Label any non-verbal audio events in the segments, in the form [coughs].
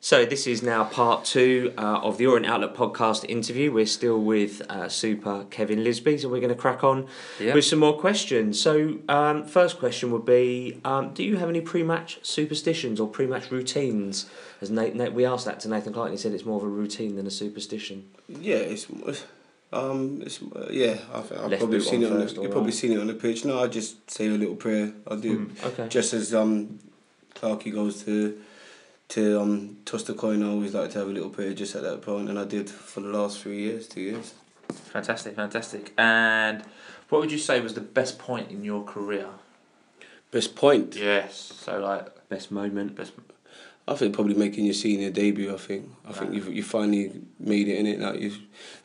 So this is now part two uh, of the Orient Outlook podcast interview. We're still with uh, Super Kevin Lisbie, so we're going to crack on Yeah. with some more questions. So um, first question would be: um, Do you have any pre-match superstitions or pre-match routines? As Nate, Nate, we asked that to Nathan Clarke, and he said it's more of a routine than a superstition. Yeah, it's um, it's uh, yeah. I've, I've probably seen it. On the, you've probably seen it on the pitch. No, I just say a little prayer. I do. Mm, okay. Just as um, Clarky goes to to um toss the coin, I always like to have a little prayer just at that point, and I did for the last three years, two years. Fantastic, fantastic. And what would you say was the best point in your career? Best point. Yes. So like Best moment. best. I think probably making your senior debut. I think. I think Wow. you you finally made it in it. Like you,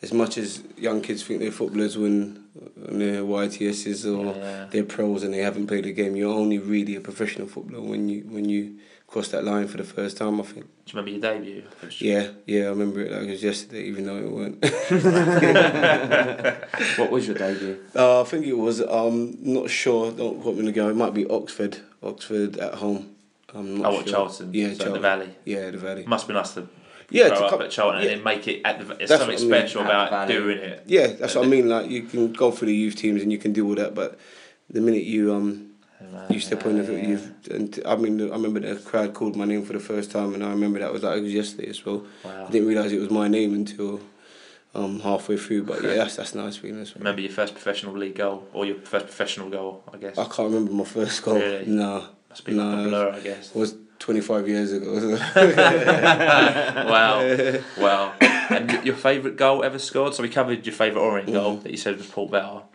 as much as young kids think they're footballers when when they're YTSs or Yeah. they're pros and they haven't played a game. You're only really a professional footballer when you when you cross that line for the first time. I think. Do you remember your debut? Yeah, yeah, I remember it like it was yesterday, even though it weren't. [laughs] What was your debut? uh, I think it was. Um, not sure. Don't put me in the game. It might be Oxford. Oxford at home. I'm not Oh, what sure. Charlton? Yeah, so in the Charlton. Valley. Yeah, the Valley. Must be nice to Yeah, grow to up come- at Charlton yeah. and then make it at the. There's That's something what I mean. special about doing it. Yeah, that's what I mean. Like you can go for the youth teams and you can do all that, but the minute you um you step on the Yeah. you've and I mean I remember the crowd called my name for the first time and I remember that was like it was yesterday as well. Wow. I didn't realise it was my name until um halfway through, but yeah, that's that's nice feeling as well. Remember your first professional league goal or your first professional goal? I guess. I can't remember my first goal. Really? No, Must be like a blur, I guess. it was twenty five years ago. [laughs] wow, wow. [laughs] And your favourite goal ever scored? So we covered your favourite Orient goal Mhm. that you said was Port Vale.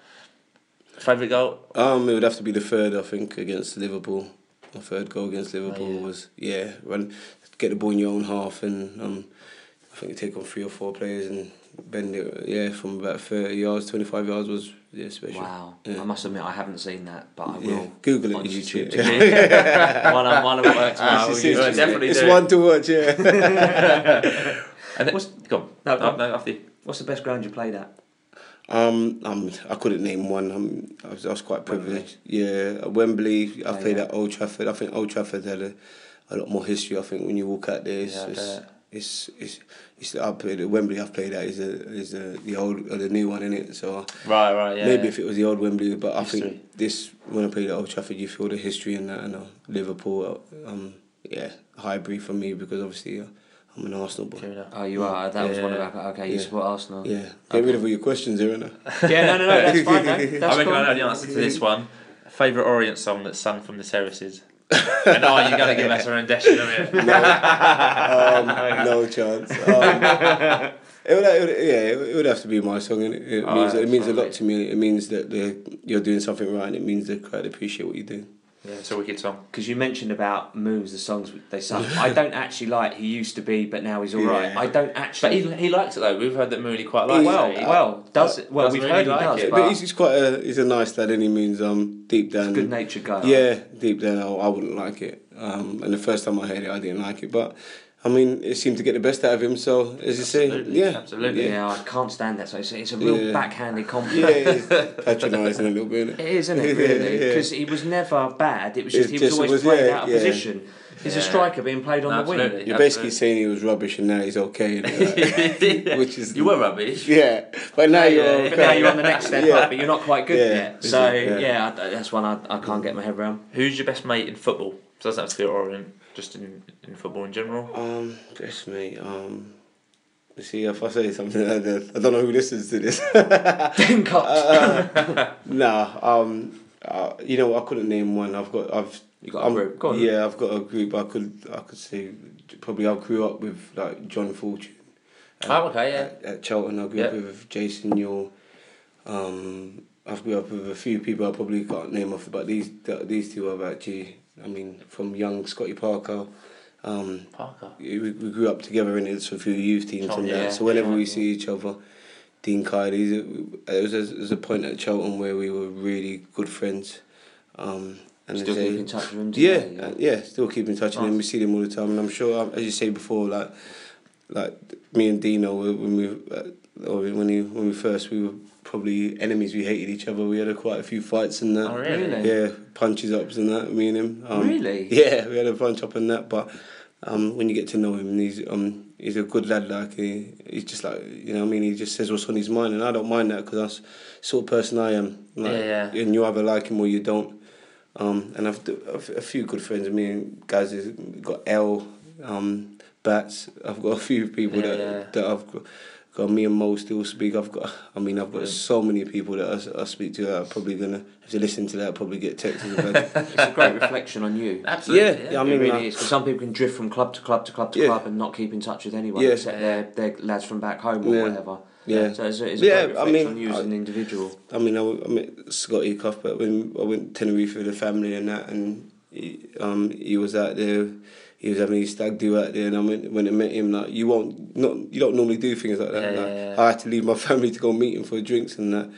Favourite goal? Um, it would have to be the third, I think, against Liverpool. My third goal against Liverpool Oh, yeah. was yeah, run, get the ball in your own half, and um, I think you take on three or four players and bend it. Yeah, from about thirty yards, twenty five yards was yeah special. Wow. Yeah. I must admit I haven't seen that, but I will. Yeah, Google it on on YouTube. YouTube. one on one of works. Ah, well, it's- it's- definitely it's do it. one to watch. Yeah. [laughs] [laughs] And then, What's- go on. No, No, go no, after you. What's the best ground you played at? Um, um, I couldn't name one. Um, I was I was quite Wembley. privileged. Yeah, Wembley. I Yeah, played yeah. at Old Trafford. I think Old Trafford had a, a lot more history. I think when you walk out there, it's Yeah, it's, it's, it's, it's I played at Wembley. I've played at is a is a, the old or the new one in it. So Right, right, yeah. maybe if it was the old Wembley, but I think this when I played at Old Trafford, you feel the history in that and uh, Liverpool. Um, yeah, Highbury for me because obviously uh, I'm an Arsenal boy. Oh, you are. That was one of Yeah. our. Okay, you support Arsenal. Yeah, get rid of all your questions here, innit? [laughs] Yeah, no, no, no. That's [laughs] fine. No, that's I reckon cool. I know the answer to this one. Favourite Orient song that's sung from the terraces? and oh, you got to give us a rendition of it. um, no chance. Um, it would, it would, yeah, it would have to be my song. And it, it Oh, means it means a lot to me. It means that the, you're doing something right, and it means the crowd appreciate what you do. Yeah, it's a wicked song. Because you mentioned about moves, the songs they sung. I don't actually like "He Used to Be, but Now He's All Right." Yeah. I don't But actually. he, he likes it though. We've heard that Mooney quite likes well, it. He- well, does it? Well, doesn't we've really heard like he does, it. but But he's, he's quite a he's a nice lad, and he means um deep down. good natured guy. Yeah, deep down, I, I wouldn't like it. Um, and the first time I heard it, I didn't like it. But I mean, it seemed to get the best out of him. So as you say, yeah, absolutely. yeah. yeah, I can't stand that. So it's, it's a real Yeah. backhanded yeah, compliment. it's [laughs] patronising a little bit. innit? It is, isn't it? Really, [laughs] Yeah. because he was never bad. It was just It he was just always was, playing yeah, out of yeah. position. He's a striker being played on the wing. You're basically saying he was rubbish, and now he's okay. innit? Like, [laughs] which is you were rubbish. Yeah, but now Yeah, you're yeah, okay. But now you're on the next step Yeah. up, but you're not quite good Yeah, yet. So yeah, yeah. I, that's one I, I can't get my head around. Who's your best mate in football? So doesn't have to be Orient, just in, in football in general. Um, bless me. Um, you see, if I say something like that, I don't know who listens to this. [laughs] Tim Cox. uh, nah. Um, uh, you know, I couldn't name one. I've got. I've. You got a I'm- group. Go on. Yeah, I've got a group. I could. I could say probably I grew up with like John Fortune. At, Oh, okay, yeah. At, at I grew up with Jason Euell. Um, I've grew up with a few people I probably can't name off, but these these two have actually. I mean, from young Scotty Parker. Um, Parker. we, we grew up together in it, so a few youth teams Oh, and yeah, that. So whenever yeah. we see each other, Dean Kiely's, there was a, was a point at Charlton where we were really good friends. Um, and Still keep in touch with him yeah, today. uh, yeah, still keep in touch with him. We see them all the time, and I'm sure, um, as you say before, like, like me and Dino, when we, uh, or when he, when we first, we were probably enemies. We hated each other. We had a, quite a few fights and that. Oh, really? Really? Yeah, punches ups and that. Me and him. Um, Really? Yeah, we had a punch up and that, but um, when you get to know him, he's um, he's a good lad. Like he, he's just like you know, what I mean, he just says what's on his mind, and I don't mind that because that's the sort of person I am. Like, Yeah, yeah. And you either like him or you don't. Um, and I've d- I've a few good friends of me and guys. who's Got L, um, Bats. I've got a few people Yeah, that yeah. that I've got. Me and Mo still speak. I've got. I mean, I've got Brilliant. so many people that I, I speak to. That are probably gonna if they listen to that, I'll probably get texts. about [laughs] it. It's a great reflection on you. Absolutely. Yeah, yeah, I it mean, really like- is because some people can drift from club to club to club to Yeah. club and not keep in touch with anyone Yeah. except their their lads from back home or Yeah. whatever. Yeah. So it's a, it's a Yeah, great I mean, on you as an individual. I mean, I, I met Scotty Cuthbert when I went to Tenerife with the family and that, and he, um, he was out there. He was having his stag do out there, and I went when I met him. Like you won't not you don't normally do things like that. Yeah, like, yeah, yeah. I had to leave my [laughs] family to go meet him for drinks and that.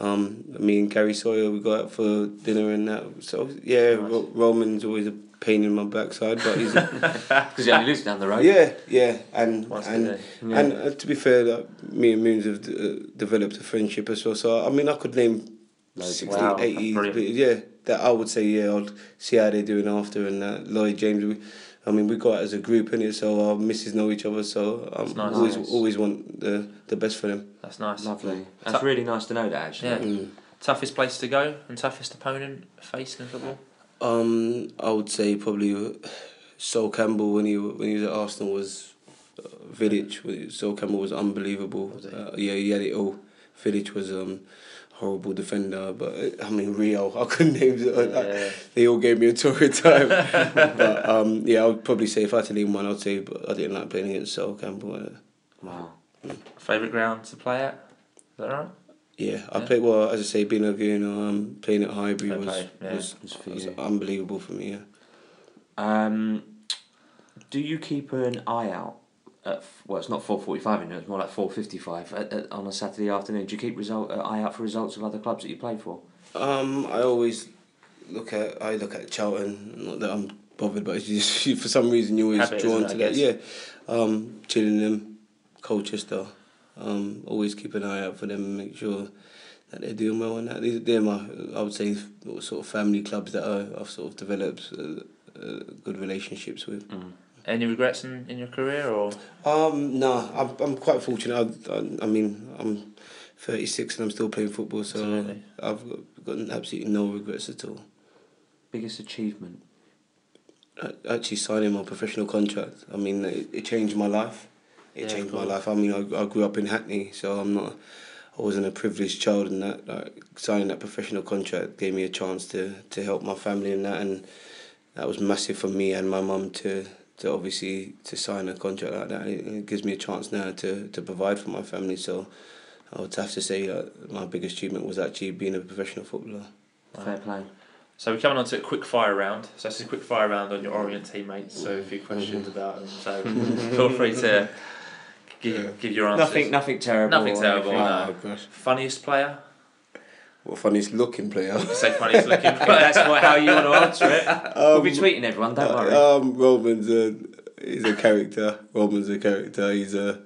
Um, me and Gary Sawyer we got out for dinner and that. So yeah, Nice. Ro- Roman's always a pain in my backside, but he's Because [laughs] [laughs] he only lives down the road. yeah, yeah, and Once and. Yeah. and uh, to be fair, like, me and Moons have uh, developed a friendship as well. So I mean, I could name Loads. 60, Wow, 80, brilliant. but yeah, that I would say yeah. I'd see how they're doing after and uh, Lloyd James. We, I mean, we got out as a group in it, so our misses know each other. So um, That's nice. always Nice. always want the the best for them. That's nice. Lovely. That's Tu- really nice to know that actually. Yeah. Mm. Toughest place to go and toughest opponent faced in football? Um, I would say probably uh, Sol Campbell when he when he was at Arsenal was uh, Village. Sol Campbell was unbelievable. Was? Uh, yeah, he had it all. Village was um horrible defender, but I mean Rio. I couldn't [laughs] name. it. Yeah. They all gave me a torrid time. but um, yeah, I would probably say if I had to name one, I'd say but I didn't like playing against Sol Campbell. Uh, Wow. Favourite ground to play at? Is that right? yeah, I Yeah. played well. As I say, being a know, um, playing at Highbury was play, yeah. was, for was unbelievable for me. Yeah. Um, do you keep an eye out? At, well, it's not four forty-five in It's more like four fifty-five at, at, on a Saturday afternoon. Do you keep result uh, eye out for results of other clubs that you play for? Um, I always look at I look at Charlton. Not that I'm bothered, but it's just [laughs] for some reason you're always Habit, drawn to that. Yeah, um, Gillingham, Colchester. Um, always keep an eye out for them and make sure that they're doing well. And that These- they're my I would say sort of family clubs that I, I've sort of developed uh, uh, good relationships with. Any regrets in, in your career or? Um, no, I'm I'm quite fortunate. I, I, I mean, I'm 36 and I'm still playing football, so Absolutely. I've got, got absolutely no regrets at all. Biggest achievement? a- actually signing my professional contract. I mean, it, it changed my life. It Yeah, changed my life. I mean, I, I grew up in Hackney, so I'm not. I wasn't a privileged child, and that like signing that professional contract gave me a chance to to help my family in that, and that was massive for me and my mum to to obviously to sign a contract like that. It, it gives me a chance now to to provide for my family. So. I would have to say that my biggest achievement was actually being a professional footballer. Fair play. So we're coming on to a quick fire round. So it's a quick fire round on your Orient teammates. So a few mm-hmm. questions about them. So [laughs] feel free to give, give your answers. Nothing, nothing terrible. Nothing terrible, no. Oh, gosh! Funniest player? What funniest looking player? Say funniest looking player. that's what, how you want to answer it. we'll be Um, tweeting everyone. Don't worry. Um, Roman's a he's a character. Roman's a character. He's a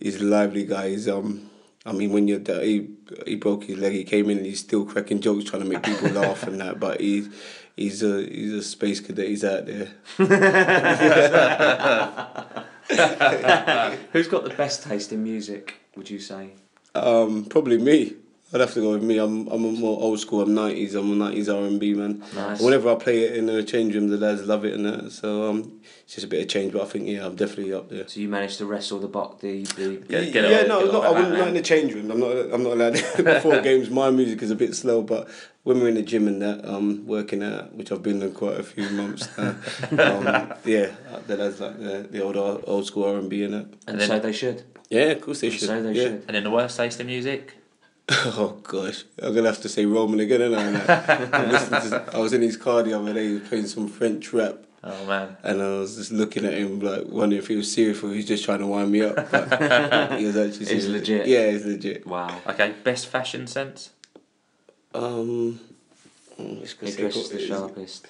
he's a lively guy. He's um. I mean, when you're there, he he broke his leg. He came in and he's still cracking jokes, trying to make people [laughs] laugh and that. But he's he's a he's a space cadet. He's out there. [laughs] [laughs] Who's got the best taste in music? Would you say? Um, probably me. I'd have to go with me. I'm I'm a more old school. I'm nineties. I'm a nineties R and B man. Nice. Whenever I play it in the change room, the lads love it and that. So um, it's just a bit of change. But I think yeah, I'm definitely up there. So you managed to wrestle the buck, the the. Get- get yeah, on- no, get not, I that, wouldn't not in the change room. I'm not. I'm not allowed before [laughs] [laughs] games. My music is a bit slow, but when we're in the gym and that, um, working out, which I've been in quite a few months now. um, [laughs] yeah, that is like the, the old old school R and B in that. And, And then- so they should. Yeah, of course they And should. so they yeah. should. And in the worst taste in music? [laughs] Oh gosh, I'm gonna have to say Roman again, and I, I was in his car the other day, he was playing some French rap, Oh man. and I was just looking at him like wondering if he was serious or he was just trying to wind me up. But [laughs] he was actually He's legit. Yeah, he's legit. Wow. Okay, best fashion sense? Um, mm, it's He good dresses the sharpest.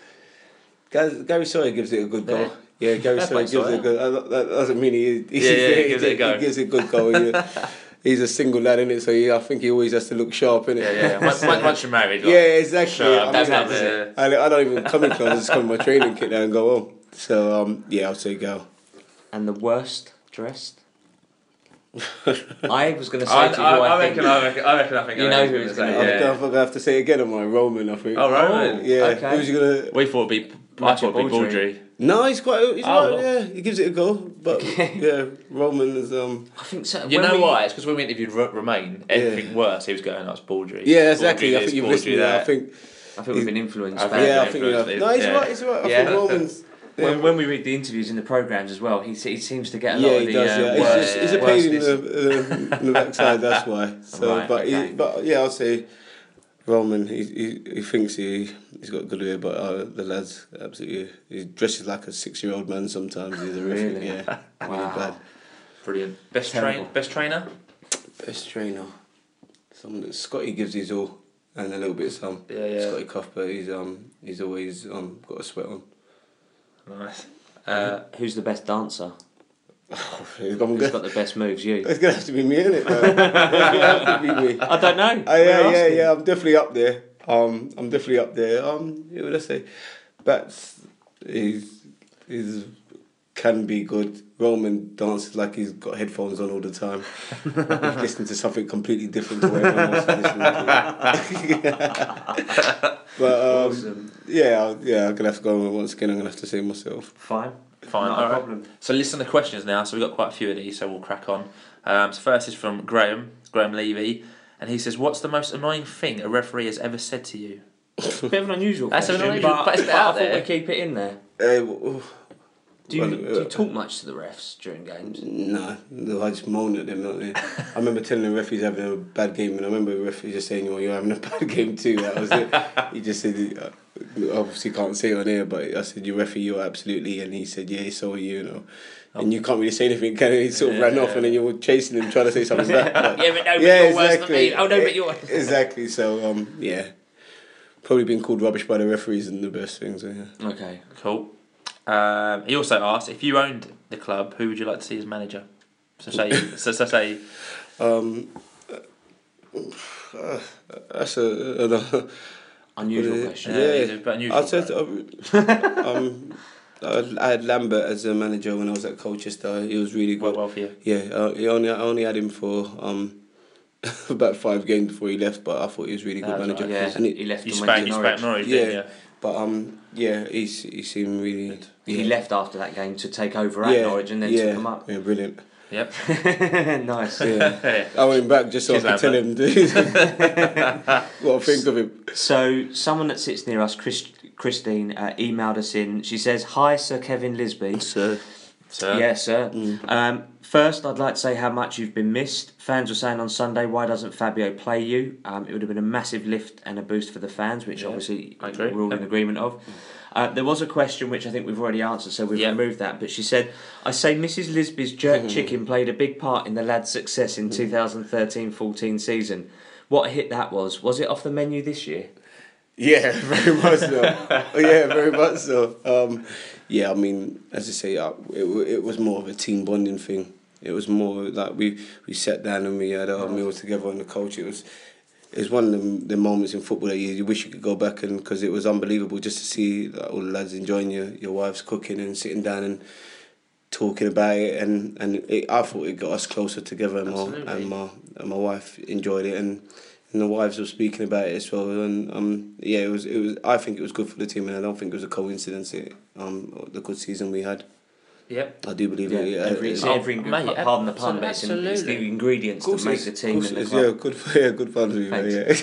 Gary, Gary Sawyer gives it a good go. Yeah. Gary [laughs] Sawyer gives it a good. That doesn't mean he. He's, Yeah, yeah, he gives it a go. He gives it a good go. yeah. He's a single lad in it, so he, I think he always has to look sharp in it. Yeah, yeah. Once, once once you're married, like, Yeah, exactly. Sure, I, that's mean, not the- I, I don't even come in clothes. I just come in my training kit now and go home. So um, yeah, I'll say go. And the worst dressed. I was going [laughs] to say I, to you, I, who I, I, think. reckon, I reckon, I reckon, I think, You I know know who who's it's going to say. be. I think I'm gonna have to say it again on my Roman. I think. Oh, Roman. Yeah. Okay. Who's gonna? We thought it'd be, I thought it'd be Baudry. Baudry. No, he's quite. He's Oh, right, yeah, he gives it a go. But yeah, Roman is um. I think so. You know we- why? It's because when we interviewed R- Romain, anything worse, he was going, that's Baudry. Yeah, exactly. Baudry I think you've Baudry listened to that. I think. I think we've been influenced I think- Yeah, I think you have. influenced No, he's yeah. right. He's right. I Yeah. think Roman's. When, when we read the interviews in the programs as well, he, he seems to get a lot of the does. uh, Yeah, worst- it's just he's a pain in the, uh, the backside. That's why. [laughs] So, Right, but okay. he, but yeah, I'll say Roman. He he, he thinks he he's got good ear, but uh, the lads absolutely. He dresses like a six year old man sometimes. He's a Really? Yeah, [laughs] really bad. Brilliant. Best, train, best trainer? Best trainer. Someone that Scotty gives his all and a little bit of some. Yeah, yeah. Scotty Cuthbert. He's um he's always um got a sweat on. Nice. Uh, who's the best dancer? [laughs] Who's gonna, got the best moves? You. it's gonna have to be me, isn't it? [laughs] It's have to be me. I don't know. Uh, yeah, yeah, yeah. I'm definitely up there. Um, I'm definitely up there. Um, yeah, what I say? Bats is is can be good. Roman dances like he's got headphones on all the time. he's [laughs] listening to something completely different to what everyone else is listening to. [laughs] but um, Awesome. yeah, yeah, I'm gonna have to go on once again. I'm gonna have to say myself. Fine. Fine, Not a alright. problem. So listen to the questions now. So we've got quite a few of these, so we'll crack on. Um, so first is from Graham, Graham Levy, and he says, "What's the most annoying thing a referee has ever said to you?" Bit of an unusual That's an question, unusual- but, but it's but out I thought we keep it in there. Uh, w- Do you, Well, do you uh, talk much to the refs during games? Nah, no, I just moan at them. Don't? [laughs] I remember telling the referees having a bad game, and I remember the referee just saying, "Well, you're having a bad game too." That was it. he just said, uh, "Obviously, can't say it on air, but I said, you referee, you're absolutely," and he said, "Yeah, so are you." you know. And you can't really say anything, can you? He sort of Yeah, ran off, and then you were chasing him, trying to say something back. [laughs] but- Yeah, but no, but yeah, you're worse than exactly. me. Oh no, but you're. [laughs] exactly. So, um, yeah, probably being called rubbish by the referees isn't the best thing. So, yeah. Okay. Cool. Um, he also asked if you owned the club, who would you like to see as manager? So say, [laughs] so, so say, Um, uh, that's a, a, [laughs] Unusual question. Yeah. he's a unusual. I'd say [laughs] um, I I had Lambert as a manager when I was at Colchester. He was really well, good. well for you. Yeah, uh, he only I only had him for um about five games before he left, but I thought he was a really good That's manager. right, Yeah, And he, he left You and went spat, to you Norwich. Norwich, Yeah. didn't you? but um yeah, he's he seemed really He yeah. left after that game to take over at yeah, Norwich and then yeah, took him up. Yeah, brilliant. Yep. [laughs] nice. Yeah. [laughs] Yeah. I want him back just so Cheers, I could tell him [laughs] what I think of him. So, someone that sits near us, Chris, Christine, uh, emailed us in. She says, Hi, Sir Kevin Lisbie. Sir. So, Yes, sir. Mm. Um, first, I'd like to say how much you've been missed. Fans were saying on Sunday, why doesn't Fabio play you? Um, it would have been a massive lift and a boost for the fans, which Yeah, obviously I agree. we're all in agreement of. Uh, there was a question which I think we've already answered, so we've Yeah. removed that. But she said, I say Mrs. Lisbie's jerk [laughs] chicken played a big part in the lads' success in 2013 14 season. What a hit that was. Was it off the menu this year? Yeah, [laughs] very much so. Oh, [laughs] yeah, very much so. Um, yeah, I mean, as I say, uh, it, it was more of a team bonding thing. It was more like we, we sat down and we had our meals together on the coach. It was it was one of the, the moments in football that you, you wish you could go back and because it was unbelievable just to see like, all the lads enjoying your, your wife's cooking and sitting down and talking about it. And and it, I thought it got us closer together and my and my and my wife enjoyed it. And and the wives were speaking about it as well. And um yeah it was it was I think it was good for the team and I don't think it was a coincidence it, um the good season we had Yep. I do believe Yeah, it yeah, every, it's it- Oh, every mate, pardon the pun, but it's, in, it's the ingredients that make the team and it's, the yeah good yeah good fun for you yeah [laughs]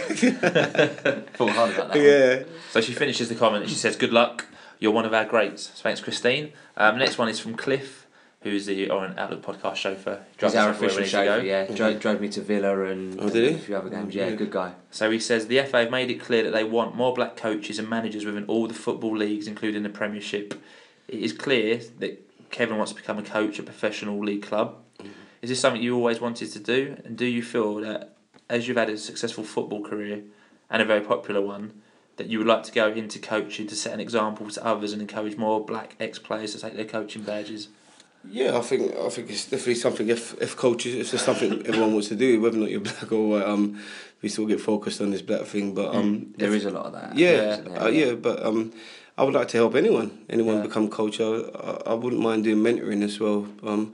Thought hard about that. one. yeah So she finishes the comment and she says, "Good luck. You're one of our greats." So thanks, Christine. Um, next one is from Cliff, who's the Orient Outlook podcast chauffeur. He's our official we need to chauffeur, go. yeah. Drove, drove me to Villa and, Oh, did he? a few other games. Yeah, Yeah. good guy. So he says the FA have made it clear that they want more black coaches and managers within all the football leagues, including the Premiership. It is clear that Kevin wants to become a coach at a professional league club. Is this something you always wanted to do? And do you feel that, as you've had a successful football career and a very popular one, that you would like to go into coaching to set an example to others and encourage more black ex players to take their coaching badges? Yeah, I think I think it's definitely something. If if coaches, if there's something [coughs] everyone wants to do, whether or not you're black or white, um, we still get focused on this black thing. But um, There if- is a lot of that. yeah, isn't uh, yeah, but um, I would like to help anyone, anyone Yeah. become coach. I, I, I wouldn't mind doing mentoring as well. Um,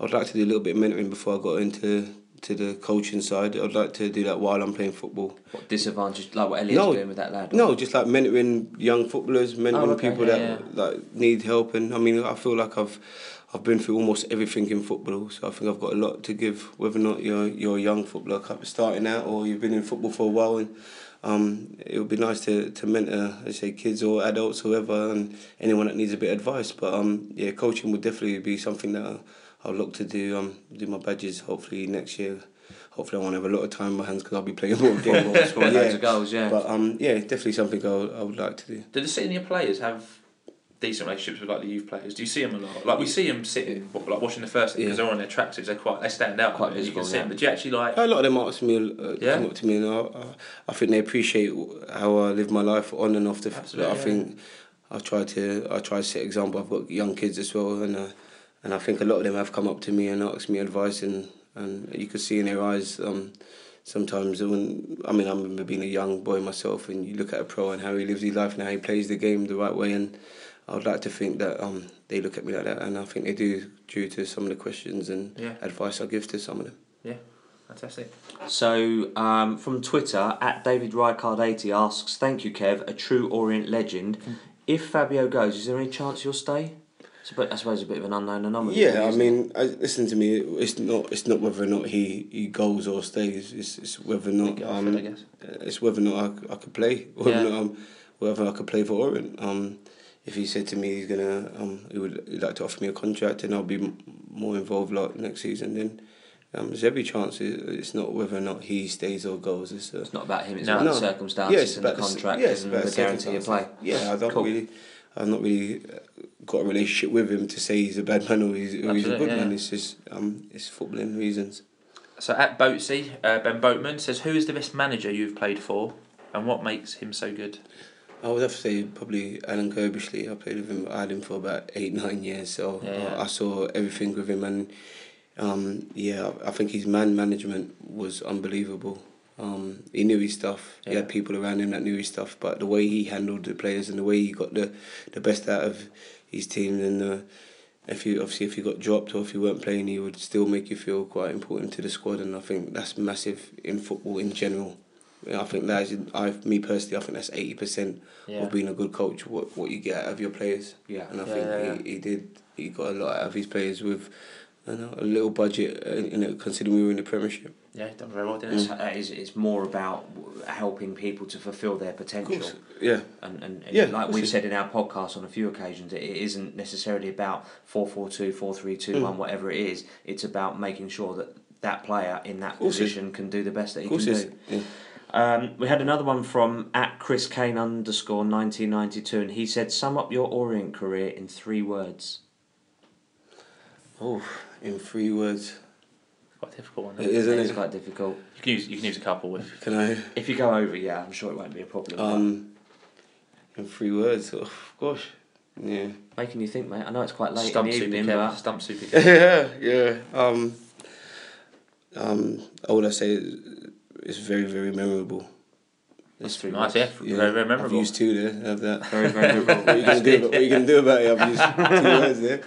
I'd like to do a little bit of mentoring before I got into to the coaching side. I'd like to do that while I'm playing football. What disadvantage, like what Elliot's No. doing with that lad? No, just like mentoring young footballers, mentoring Oh, okay. people Yeah, that like need help. And I mean, I feel like I've I've been through almost everything in football, so I think I've got a lot to give. Whether or not you're you're a young footballer starting out or you've been in football for a while, and um, it would be nice to to mentor, I say, kids or adults, whoever, and anyone that needs a bit of advice. But um, yeah, coaching would definitely be something that I'll look to do. Um, do my badges hopefully next year. Hopefully, I won't have a lot of time in my hands because I'll be playing more [laughs] games. Scoring loads of goals, yeah. But um, yeah, definitely something I, I would like to do. Do the senior players have decent relationships with like the youth players? Do you see them a lot? Like we see them sitting, like watching the first because Yeah. they're on their tracksuits. They quite they stand out Quite quite. You can see them, but do you actually like? A lot of them ask me, uh, Yeah. come up to me, and I, I, I think they appreciate how I live my life on and off the. Absolutely, I yeah. think I try to I try to set example. I've got young kids as well, and uh, and I think a lot of them have come up to me and asked me advice, and and you could see in their eyes. Um, Sometimes when I mean I remember being a young boy myself, and you look at a pro and how he lives his life and how he plays the game the right way, and I would like to think that um, they look at me like that, and I think they do due to some of the questions and Yeah. advice I give to some of them. Yeah, fantastic. So um, from Twitter, at David Rycard80 asks, Thank you, Kev, a true Orient legend. If Fabio goes, is there any chance you'll stay? It's a bit, I suppose a bit of an unknown anomaly. Yeah, I mean, I, listen to me. It's not. It's not whether or not he, he goes or stays. It's, it's whether or not. Get offered, I Um, guess. it's whether or not I, I could play. [laughs] Whether Yeah. or not um, whether I could play for Orient. Um, if he said to me he's gonna um, he would he'd like to offer me a contract and I'll be m- more involved like next season. Then um, there's every chance. It, it's not whether or not he stays or goes. It's uh, It's not about him, it's No. about No. the circumstances Yeah, it's and the about the s- contract yeah, it's and about the the guarantee of play. Yeah, I don't Cool. really, I've not really uh, got a relationship with him to say he's a bad man or he's, or he's a good yeah, man. It's just um, it's footballing reasons. So at Boatsy, uh, Ben Boatman says, "Who is the best manager you've played for, and what makes him so good?" I would have to say probably Alan Curbishley. I played with him. I had him for about eight nine years, so Yeah, yeah. I, I saw everything with him, and um, yeah, I think his man management was unbelievable. Um, he knew his stuff. He had people around him that knew his stuff, but the way he handled the players and the way he got the the best out of his team, and uh, if you obviously if you got dropped or if you weren't playing, he would still make you feel quite important to the squad, and I think that's massive in football in general. I think that is, I, me personally, I think that's eighty percent Yeah. of being a good coach. What what you get out of your players, Yeah. and I Yeah, think. He, he did. He got a lot out of his players with, you know, a little budget. uh, You know, considering we were in the Premiership. Yeah, done very well, didn't It's, uh, it's, it's more about helping people to fulfil their potential. yeah, And, and, and Yeah, like we've said in our podcast on a few occasions, it it isn't necessarily about 4 4 2, 4 3 2 1, Mm. whatever it is. It's about making sure that that player in that course it is. position can do the best that he can do. yeah. Um, we had another one from at Chris Kane underscore 1992, and he said, Sum up your Orient career in three words. Oh, in three words, Quite a difficult one. it Isn't it? is, isn't It's it? quite difficult. You can use you can use a couple if Can I? If you go over, yeah, I'm sure it won't be a problem. Um, in three words, oh, gosh, yeah, making you think, mate. I know it's quite late stump in the super evening, but stump super [laughs] yeah, yeah. Um, um, all I say is it's very, very memorable. it's three Nice, words. yeah, very very I've memorable. used two there. Have that. Very, very [laughs] memorable. what are you gonna do? What you gonna do about it? I've used two [laughs] words there.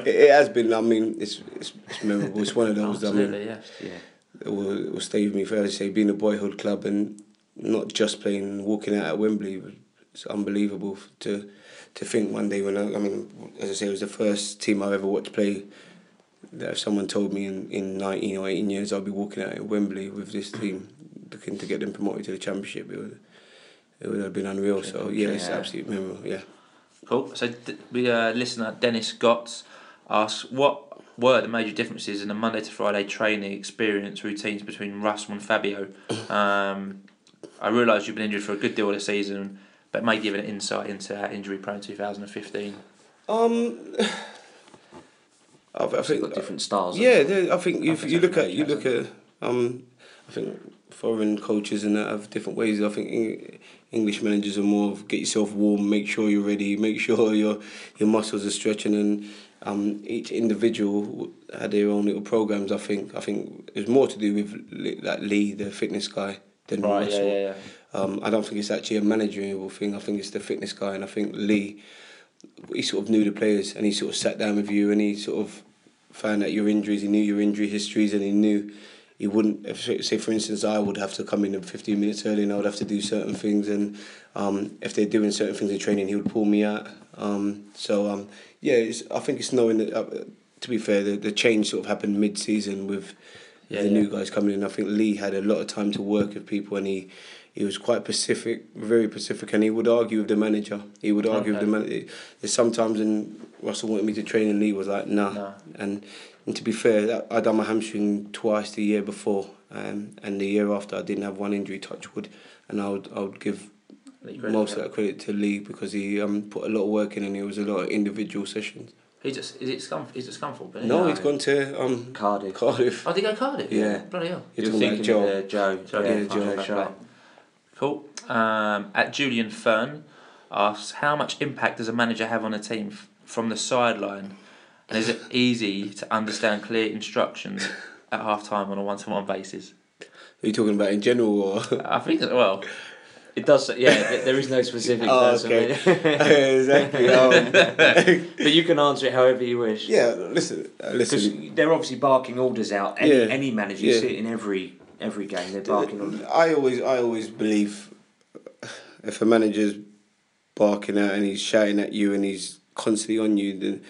it, it has been. I mean, it's, it's it's memorable. It's one of those. I mean, Absolutely, yeah. yeah. it will, it will stay with me forever. Say being a boyhood club and not just playing, walking out at Wembley. It's unbelievable to to think one day when I, I mean, as I say, it was the first team I ever watched play. That if someone told me in, in 19 or 18 years I'll be walking out at Wembley with this team, looking to get them promoted to the championship, it would it would have been unreal. So yeah, it's Yeah. absolutely memorable. Yeah. Cool. So d- we uh, listener Dennis Gotts asks what were the major differences in the Monday to Friday training experience routines between Russell and Fabio. [coughs] Um, I realise you've been injured for a good deal of the season, but may give an insight into that injury prone 2015. Um, I, I think got different styles. Yeah, I think you you look at you look at um, I think foreign coaches and that have different ways. I think English managers are more of get yourself warm, make sure you're ready, make [laughs] sure your your muscles are stretching, and um, each individual had their own little programs. I think I think it's more to do with Li- like Lee, the fitness guy, than Russell. yeah. Um, I don't think it's actually a managerial thing. I think it's the fitness guy, and I think Lee, he sort of knew the players, and he sort of sat down with you, and he sort of found out your injuries. He knew your injury histories, and he knew he wouldn't. If, say for instance, I would have to come in 15 minutes early, and I would have to do certain things, and um, if they're doing certain things in training, he would pull me out. Um, so um, yeah, I think it's knowing that. Uh, to be fair, the, the change sort of happened mid-season with yeah, the yeah. new guys coming in. I think Lee had a lot of time to work with people, and he he was quite pacific, very pacific, and he would argue with the manager. He would argue okay. with the manager. There's sometimes, and Russell wanted me to train, and Lee was like, nah. nah. And and to be fair, I'd done my hamstring twice the year before, um, and the year after I didn't have one injury, touch wood, and I would I would give most of that credit to Lee because he um, put a lot of work in, and it was a lot of individual sessions. He just is it Scunf- is it Scunthorpe? No, he's gone to um, Cardiff. Cardiff. Oh, did he go Cardiff? Yeah. Bloody hell. You're, You're thinking Joe. Uh, Joe. Joe. Yeah, Joe. Joe. Cool. Um, at Julian Fern asks, how much impact does a manager have on a team f- from the sideline, and is it [laughs] easy to understand clear instructions at half time on a one-to-one basis? Are you talking about in general or? I think that, well. It does, yeah. There is no specific oh, person. Okay. [laughs] exactly. Um, but you can answer it however you wish. Yeah, listen, uh, listen. they're obviously barking orders out. Any, yeah. any manager, you yeah. see it in every every game. They're barking orders. I always, I always believe if a manager's barking out and he's shouting at you and he's constantly on you, then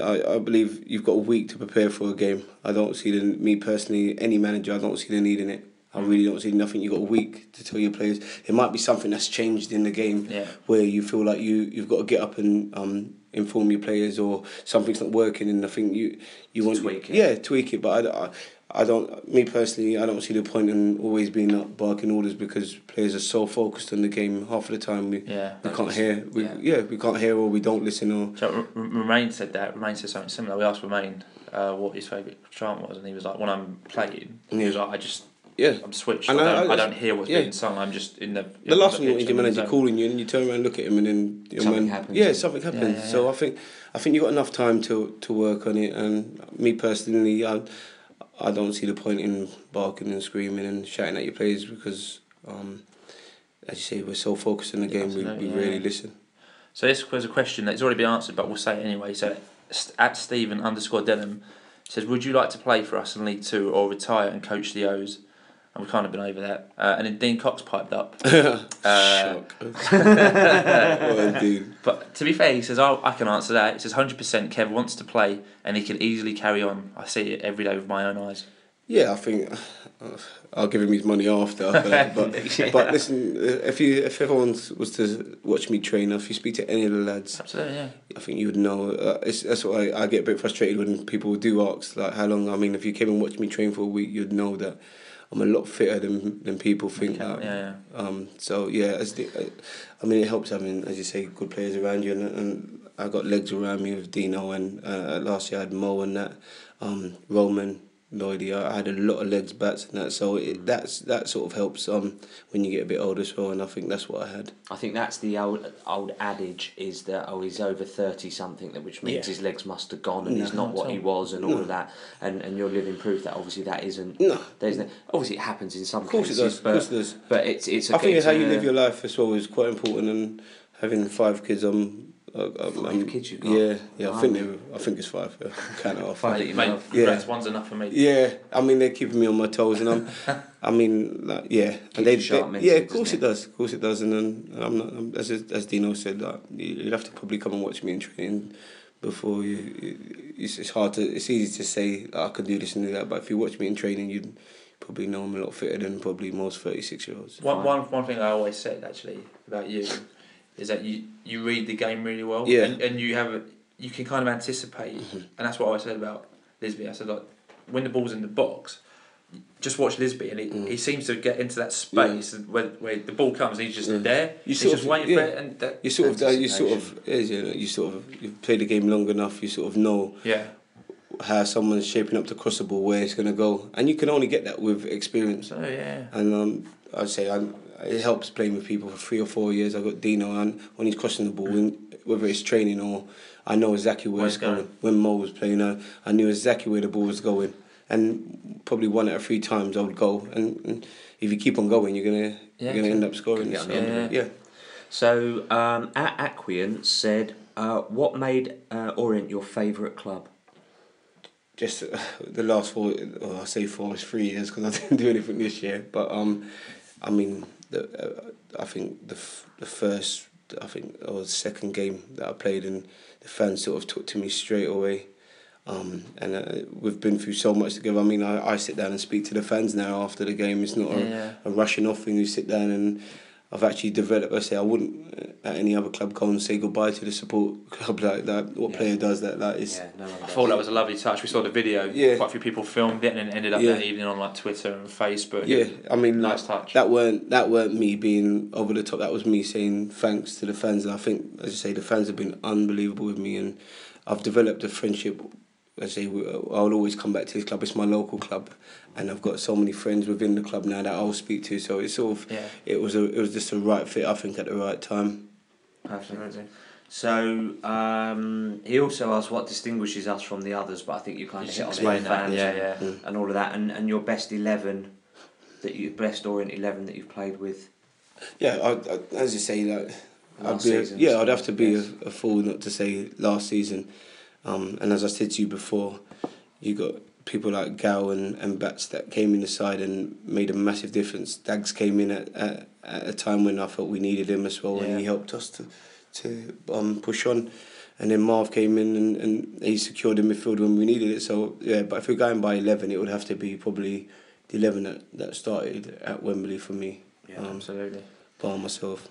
I, I believe you've got a week to prepare for a game. I don't see the me personally, any manager, I don't see the need in it. I really don't see nothing. You've got a week to tell your players. It might be something that's changed in the game yeah. where you feel like you you've got to get up and um, inform your players, or something's not working, and I think you you want tweak it. Yeah, tweak it. But I, I, I don't. Me personally, I don't see the point in always being up barking orders because players are so focused on the game. Half of the time, we yeah, we can't hear. We, yeah. yeah. we can't hear or we don't listen or. So Romain said that. Romain said something similar. We asked Romain uh, what his favourite chant was, and he was like, "When I'm playing, yeah. he was like, I just." Yeah, I'm switched. And I, don't, I, I don't hear what's yeah. being sung. I'm just in the. The last thing you want your manager calling you, and you turn around, and look at him, and then know, something man, happens. Yeah, something happens. Yeah, yeah, so I think I think you got enough time to to work on it. And me personally, I I don't see the point in barking and screaming and shouting at your players because, um, as you say, we're so focused on the game, we, we really listen. So this was a question that's already been answered, but we'll say it anyway. So at Stephen underscore Denham says, "Would you like to play for us in League Two or retire and coach the O's?" And we've kind of been over that. Uh, and then Dean Cox piped up. [laughs] uh. [laughs] But to be fair, he says, oh, I can answer that. He says, 100% Kev wants to play and he can easily carry on. I see it every day with my own eyes. Yeah, I think uh, I'll give him his money after. But, but, [laughs] yeah. but listen, if you if everyone was to watch me train, if you speak to any of the lads, absolutely, yeah, I think you would know. Uh, it's, that's why I, I get a bit frustrated when people do ask like how long. I mean, if you came and watched me train for a week, you'd know that I'm a lot fitter than than people think. Yeah, yeah. Um, so yeah, as the, I mean, it helps having, as you say, good players around you, and, and I got legs around me with Dino, and uh, last year I had Mo and that, um, Roman, Lloydie. I had a lot of legs, bats, and that. So it, mm. that's that sort of helps um, when you get a bit older as well. And I think that's what I had. I think that's the old old adage is that oh he's over thirty something, that which means yeah. his legs must have gone and no, he's not what he was and all of that. And and you're living proof that obviously that isn't. No. There's no, obviously it happens in some of course cases. It does. But, of course it does. But it's it's. I think it's how you live your life as well is quite important and having five kids. Um, uh, um, five kids you got. Yeah, yeah. I think they. Were, I think it's five. Yeah. [laughs] Kind of. Five. Mate, mate, yeah. one's enough for me. Yeah, I mean they're keeping me on my toes, and I'm. [laughs] I mean, like, yeah, and they, they yeah, of course it? it? does, of course it does, and then I'm not. I'm, as as Dino said, like, you'd have to probably come and watch me in training before you. It's, it's hard to. It's easy to say I can do this and do that, but if you watch me in training, you'd probably know I'm a lot fitter than probably most thirty six year olds. One, one, one thing I always said actually about you is that you, you read the game really well. Yeah. And, and you have a, you can kind of anticipate, mm-hmm. and that's what I said about Lisbie. I said like when the ball's in the box, just watch Lisbie, and he, mm. he seems to get into that space yeah. where, where the ball comes, and he's just yeah. there. You he's just of, waiting yeah. for it, and that, you sort of you sort of is you, know, you sort of you play the game long enough. You sort of know yeah how someone's shaping up to cross the ball, where it's going to go, and you can only get that with experience. Oh yeah. And um, I'd say I it helps playing with people for three or four years. I've got Dino, and when he's crossing the ball, whether it's training or I know exactly where it's going. going. When Mo was playing, I, I knew exactly where the ball was going, and probably one out of three times I would go. And, and if you keep on going, you're gonna Yeah, you're gonna end up scoring. get on So, the end of it. yeah. So um, at Aquian said, uh, what made uh, Orient your favourite club? just uh, the last four, well, I say four, it's three years because I [laughs] didn't do anything this year. But um, I mean, the, uh, I think the f- the first, I think or the second game that I played, and the fans sort of took to me straight away. Um, and uh, we've been through so much together. I mean, I, I sit down and speak to the fans now after the game. It's not Yeah. a, a rushing off thing. You sit down and I've actually developed. I say I wouldn't uh, at any other club go and say goodbye to the support club like that. What Yeah. player does that? Like it's Yeah, no one I thought that was a lovely touch. We saw the video. Yeah. Quite a few people filmed it and it ended up Yeah. that evening on like Twitter and Facebook. Yeah, I mean, Nice like, touch. That weren't that weren't me being over the top. That was me saying thanks to the fans, and I think, as I say, the fans have been unbelievable with me, and I've developed a friendship. I say I'll always come back to this club. It's my local club, and I've got so many friends within the club now that I'll speak to. So it's sort of Yeah. it was a it was just a right fit. I think at the right time. Absolutely. So um, he also asked what distinguishes us from the others, but I think you kind of hit on explain that, fans yeah, and, yeah. Mm. and all of that, and, and your best eleven that you best Orient eleven that you've played with. Yeah, I, I, as you say, like I'd be, season, yeah, so I'd have to be yes. a, a fool not to say last season. Um, and as I said to you before, you got people like Gal and, and Bats that came in the side and made a massive difference. Dags came in at, at, at a time when I felt we needed him as well, Yeah. and he helped us to to um, push on. And then Marv came in and, and he secured the midfield when we needed it. So yeah, but if we're going by eleven, it would have to be probably the eleven that, that started at Wembley for me. Yeah, um, Absolutely. by myself.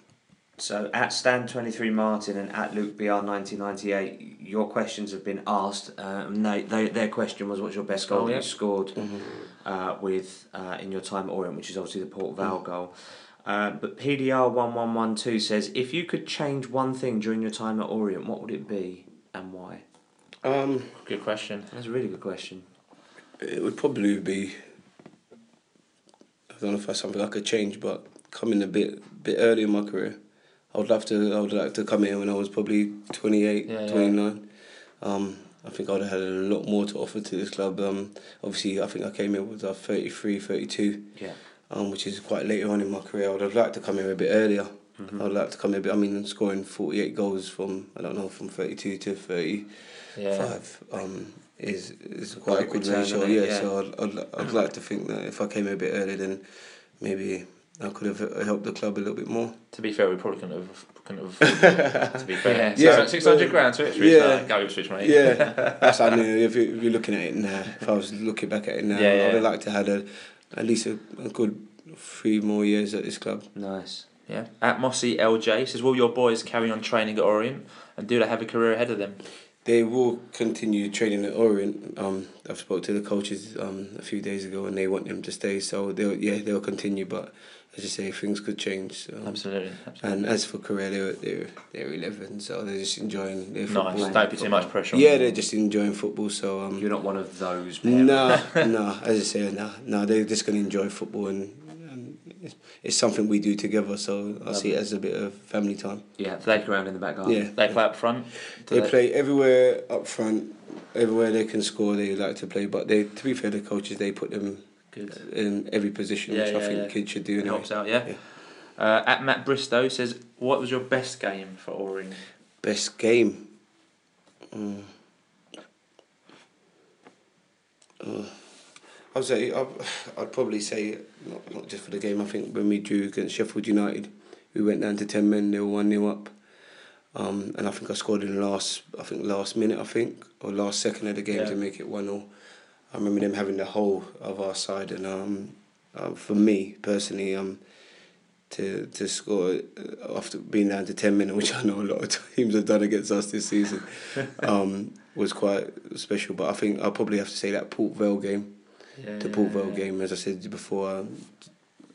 So at Stan twenty three Martin and at Luke BR nineteen ninety eight, your questions have been asked. Um, they, they, their question was, "What's your best goal Oh, that yeah. you scored Mm-hmm. uh, with uh, in your time at Orient?" Which is obviously the Port Vale goal. Uh, but PDR one one one two says, "If you could change one thing during your time at Orient, what would it be and why?" Um, Good question. That's a really good question. it would probably be. I don't know if that's something I could change, but coming a bit bit early in my career, I would love to. I would like to come in when I was probably 28, Yeah, yeah. 29. Um, I think I would have had a lot more to offer to this club. Um, obviously, I think I came in with uh, 33, 32, Yeah. um, which is quite later on in my career. I would have liked to come in a bit earlier. Mm-hmm. I would like to come a bit. I mean, scoring 48 goals from, I don't know, from 32 to 35 Yeah. um, is is quite quite a a good ratio. Yeah, Yeah. so I'd, I'd, I'd like to think that if I came a bit earlier, then maybe I could have uh, helped the club a little bit more. To be fair, we probably couldn't have. Couldn't have [laughs] to be fair. Yeah. Yeah. Six hundred grand to Ipswich. Yeah. Yeah. Go Ipswich, mate. Yeah, [laughs] that's I mean, if, you, if you're looking at it now, if I was looking back at it now, Yeah, I'd yeah. have liked to had a, at least a, a good three more years at this club. Nice. Yeah. At Mossy LJ says, will your boys carry on training at Orient, and do they have a career ahead of them? They will continue training at Orient. Um, I've spoke to the coaches um, a few days ago, and they want them to stay. So they'll yeah they'll continue, but as you say, things could change. Um, Absolutely. And as for career, they're they're, they're eleven, so they're just enjoying their football. Nice. Don't put too much pressure on Yeah, them. they're just enjoying football. So um, You're not one of those. parents. no, [laughs] no. As I say, no, no. They're just gonna enjoy football, and, and it's, it's something we do together. So I see it as a bit of family time. Yeah, flick around in the back garden. Yeah. They play up front. Do They play everywhere up front, everywhere they can score. They like to play, but they, to be fair, the coaches they put them Good. in every position, Yeah, which I think yeah. kids should do. It Anyway. helps out, yeah. Yeah. Uh, at Matt Bristow says, what was your best game for Orient? Best game. Mm. Uh, I'd say I'd, I'd probably say not not just for the game. I think when we drew against Sheffield United, we went down to ten men. They were one 0 up, um, and I think I scored in the last. I think last minute. I think or last second of the game Yeah. to make it one 0 I remember them having the whole of our side, and um, uh, for me personally, um, to to score uh, after being down to ten minutes, [laughs] which I know a lot of teams have done against us this season, [laughs] um, was quite special. But I think I'll probably have to say that Port Vale game, Yeah, the Port Vale game, as I said before, um,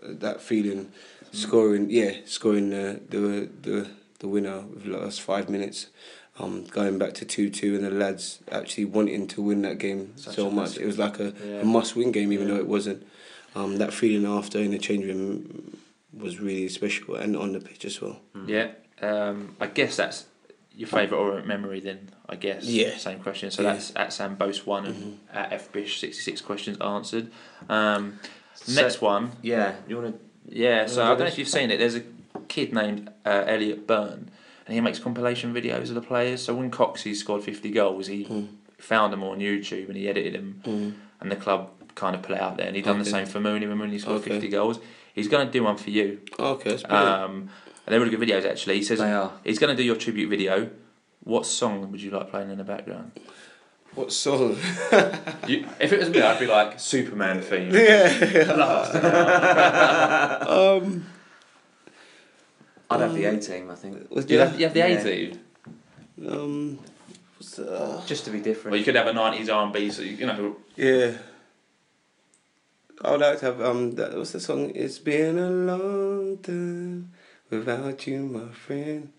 that feeling, scoring, yeah, scoring the the the, the winner with the last five minutes. Um, going back to two two and the lads actually wanting to win that game Such so much. It was like a, Yeah. a must win game even Yeah. though it wasn't. Um, that feeling after in the change room was really special and on the pitch as well. Yeah, um, I guess that's your favourite Orient memory then, I guess. Yeah. Same question. So Yeah. that's at Sam Bose one and Mhm. at FBish sixty six questions answered. Um, So- next one. Yeah, you want to? Yeah, so I don't know if you've seen it. There's a kid named uh, Elliot Byrne, and he makes compilation videos of the players. So when Coxey scored 50 goals, he Mm. found them on YouTube and he edited them, Mm. and the club kind of put it out there. And he done the same for Mooney when Mooney scored Okay. 50 goals. He's going to do one for you. Okay, that's. Um, and they're really good videos actually. He says They are. he's going to do your tribute video. What song would you like playing in the background? what song? [laughs] You, if it was me, I'd be like Superman theme. [laughs] Yeah. [laughs] um, I'd have the A team. I think was You there- have, you have the Yeah. A team. um, uh, just to be different. Well, you could have a 90s R&B, so you know. yeah. I would like to have um. That, what's the song? It's been a long time without you, my friend.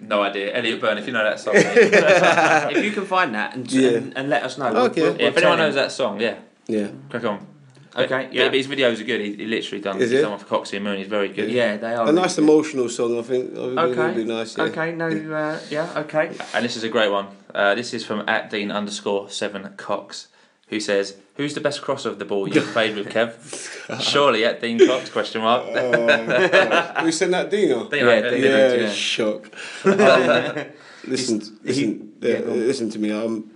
No idea. Elliot Byrne, if you know that song. [laughs] if you can find that and, Yeah. and, and let us know. Okay. We'll, we'll, Yeah, if we'll anyone knows that song, yeah, Yeah. crack on. Okay, yeah. But his videos are good. He, he literally done. Is he's it? done one for Coxie and Moon. He's very good. Yeah, they are. A really nice good. emotional song, I think. I think Okay. Would be nice. Yeah. Okay, no, uh, yeah, okay. And this is a great one. Uh, this is from at Dean underscore seven Cox, who says, "Who's the best crosser of the ball you've played with, Kev?" [laughs] Surely at Dean Cox? Question mark. Oh, we sent that Dino. Dean, Yeah, I- Dean, Yeah, yeah. shock. [laughs] Um, listen, listen, he- yeah, yeah, listen to me. Um,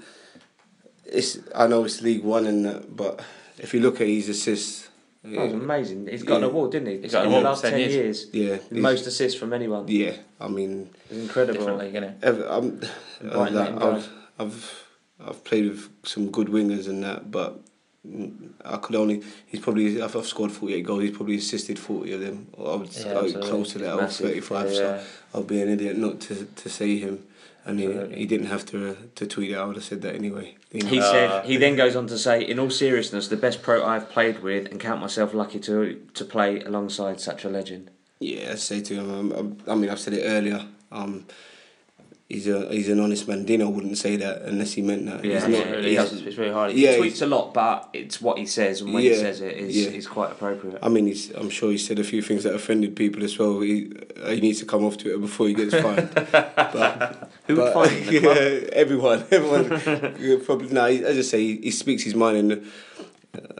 it's I know it's League One and that, but if you look at his assists, That was amazing. He's got an award, didn't he? He's got an In the last 10 years. years. yeah, most assists from anyone. Yeah, I mean, It's incredible. Different league, innit? ever, I'm, Brighton like, Lane I've, I've I've played with some good wingers and that, but I could only. He's probably. I've, I've scored forty eight goals. He's probably assisted forty of them. I would Yeah, I close to that. Or Massive. thirty five. Yeah. So I'll be an idiot not to to say him. And he, Absolutely. he didn't have to uh, to tweet it. I would have said that anyway. He Uh, said. He then goes on to say, "In all seriousness, the best pro I've played with, and count myself lucky to to play alongside such a legend." Yeah, I say to him. Um, um, I mean, I've said it earlier. Um, he's a he's an honest man. Dino wouldn't say that unless he meant that. Yeah, he's not. really, he's- it's very hard. Yeah, he he's- tweets a lot, but it's what he says, and when he says it is yeah. is quite appropriate. I mean, he's, I'm sure he said a few things that offended people as well. He, he needs to come off Twitter before he gets fined. [laughs] but, Who would but- find him? [laughs] Yeah, everyone, everyone. [laughs] probably no. He, as I say, he, he speaks his mind, and